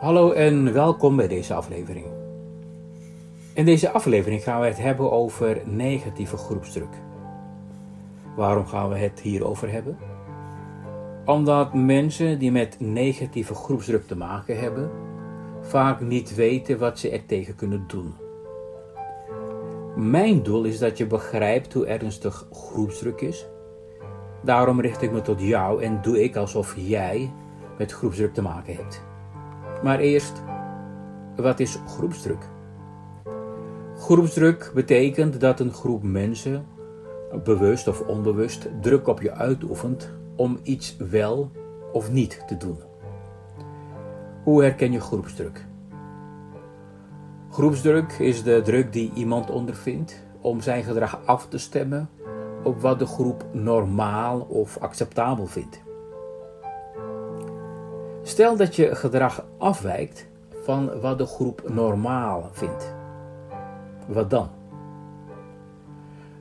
Hallo en welkom bij deze aflevering. In deze aflevering gaan we het hebben over negatieve groepsdruk. Waarom gaan we het hierover hebben? Omdat mensen die met negatieve groepsdruk te maken hebben, vaak niet weten wat ze er tegen kunnen doen. Mijn doel is dat je begrijpt hoe ernstig groepsdruk is. Daarom richt ik me tot jou en doe ik alsof jij met groepsdruk te maken hebt. Maar eerst, wat is groepsdruk? Groepsdruk betekent dat een groep mensen, bewust of onbewust, druk op je uitoefent om iets wel of niet te doen. Hoe herken je groepsdruk? Groepsdruk is de druk die iemand ondervindt om zijn gedrag af te stemmen op wat de groep normaal of acceptabel vindt. Stel dat je gedrag afwijkt van wat de groep normaal vindt. Wat dan?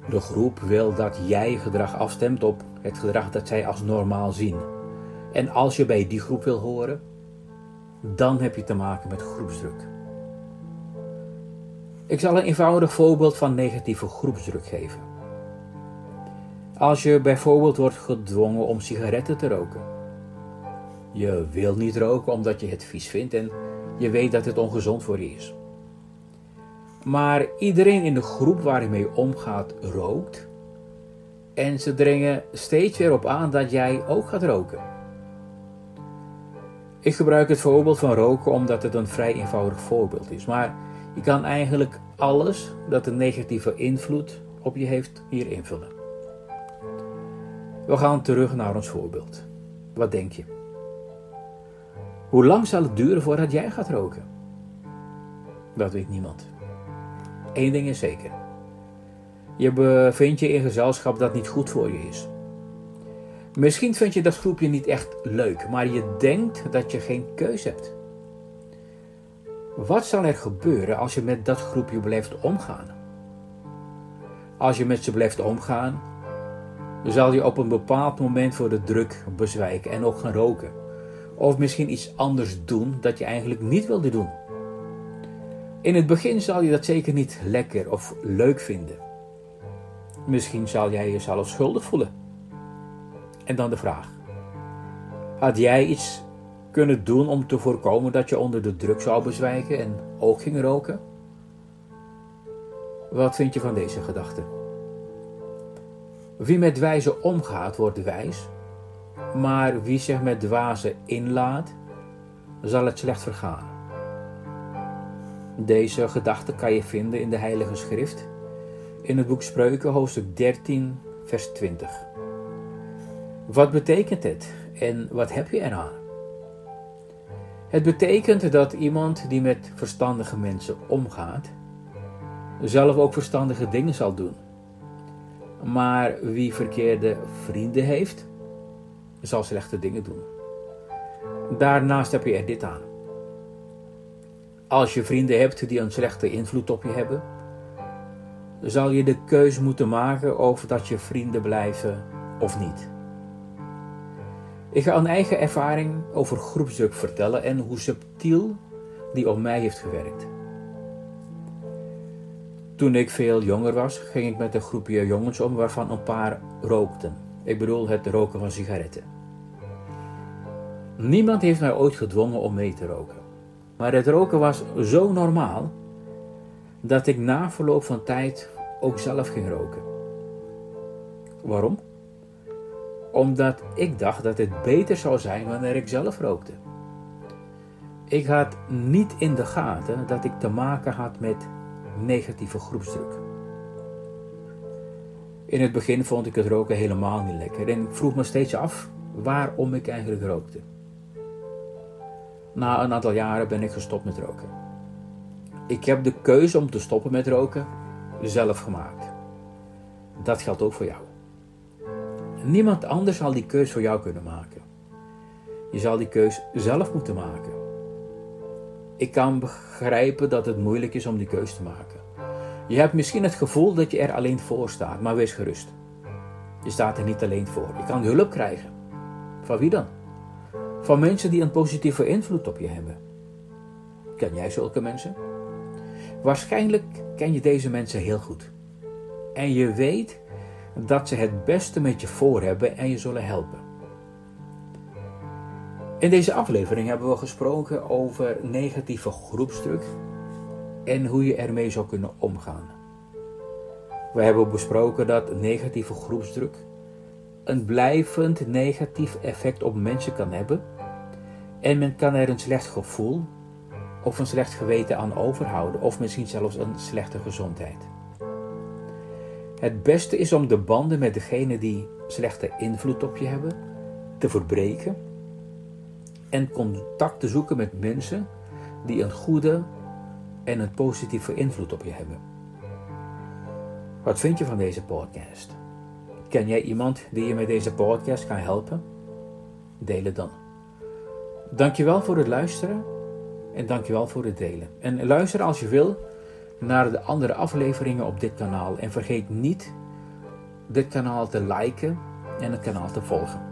De groep wil dat jij gedrag afstemt op het gedrag dat zij als normaal zien. En als je bij die groep wil horen, dan heb je te maken met groepsdruk. Ik zal een eenvoudig voorbeeld van negatieve groepsdruk geven. Als je bijvoorbeeld wordt gedwongen om sigaretten te roken. Je wil niet roken omdat je het vies vindt en je weet dat het ongezond voor je is. Maar iedereen in de groep waar je mee omgaat rookt. En ze dringen steeds weer op aan dat jij ook gaat roken. Ik gebruik het voorbeeld van roken omdat het een vrij eenvoudig voorbeeld is. Maar je kan eigenlijk alles dat een negatieve invloed op je heeft hier invullen. We gaan terug naar ons voorbeeld. Wat denk je? Hoe lang zal het duren voordat jij gaat roken? Dat weet niemand. Eén ding is zeker. Je bevindt je in gezelschap dat niet goed voor je is. Misschien vind je dat groepje niet echt leuk, maar je denkt dat je geen keus hebt. Wat zal er gebeuren als je met dat groepje blijft omgaan? Als je met ze blijft omgaan, zal je op een bepaald moment voor de druk bezwijken en ook gaan roken. Of misschien iets anders doen dat je eigenlijk niet wilde doen. In het begin zal je dat zeker niet lekker of leuk vinden. Misschien zal jij jezelf schuldig voelen. En dan de vraag: had jij iets kunnen doen om te voorkomen dat je onder de druk zou bezwijken en ook ging roken? Wat vind je van deze gedachte? Wie met wijze omgaat, wordt wijs, maar wie zich met dwazen inlaat, zal het slecht vergaan. Deze gedachte kan je vinden in de Heilige Schrift, in het boek Spreuken, hoofdstuk 13, vers 20. Wat betekent het en wat heb je eraan? Het betekent dat iemand die met verstandige mensen omgaat, zelf ook verstandige dingen zal doen. Maar wie verkeerde vrienden heeft, zal slechte dingen doen. Daarnaast heb je er dit aan. Als je vrienden hebt die een slechte invloed op je hebben, zal je de keus moeten maken of dat je vrienden blijven of niet. Ik ga een eigen ervaring over groepsdruk vertellen en hoe subtiel die op mij heeft gewerkt. Toen ik veel jonger was, ging ik met een groepje jongens om waarvan een paar rookten. Ik bedoel het roken van sigaretten. Niemand heeft mij ooit gedwongen om mee te roken. Maar het roken was zo normaal dat ik na verloop van tijd ook zelf ging roken. Waarom? Omdat ik dacht dat het beter zou zijn wanneer ik zelf rookte. Ik had niet in de gaten dat ik te maken had met negatieve groepsdruk. In het begin vond ik het roken helemaal niet lekker en ik vroeg me steeds af waarom ik eigenlijk rookte. Na een aantal jaren ben ik gestopt met roken. Ik heb de keuze om te stoppen met roken zelf gemaakt. Dat geldt ook voor jou. Niemand anders zal die keus voor jou kunnen maken. Je zal die keus zelf moeten maken. Ik kan begrijpen dat het moeilijk is om die keus te maken. Je hebt misschien het gevoel dat je er alleen voor staat, maar wees gerust. Je staat er niet alleen voor. Je kan hulp krijgen. Van wie dan? Van mensen die een positieve invloed op je hebben. Ken jij zulke mensen? Waarschijnlijk ken je deze mensen heel goed. En je weet dat ze het beste met je voor hebben en je zullen helpen. In deze aflevering hebben we gesproken over negatieve groepsdruk en hoe je ermee zou kunnen omgaan. We hebben besproken dat negatieve groepsdruk een blijvend negatief effect op mensen kan hebben en men kan er een slecht gevoel of een slecht geweten aan overhouden of misschien zelfs een slechte gezondheid. Het beste is om de banden met degene die slechte invloed op je hebben te verbreken en contact te zoeken met mensen die een goede en een positieve invloed op je hebben. Wat vind je van deze podcast? Ken jij iemand die je met deze podcast kan helpen? Deel het dan. Dankjewel voor het luisteren en dankjewel voor het delen. En luister als je wil naar de andere afleveringen op dit kanaal en vergeet niet dit kanaal te liken en het kanaal te volgen.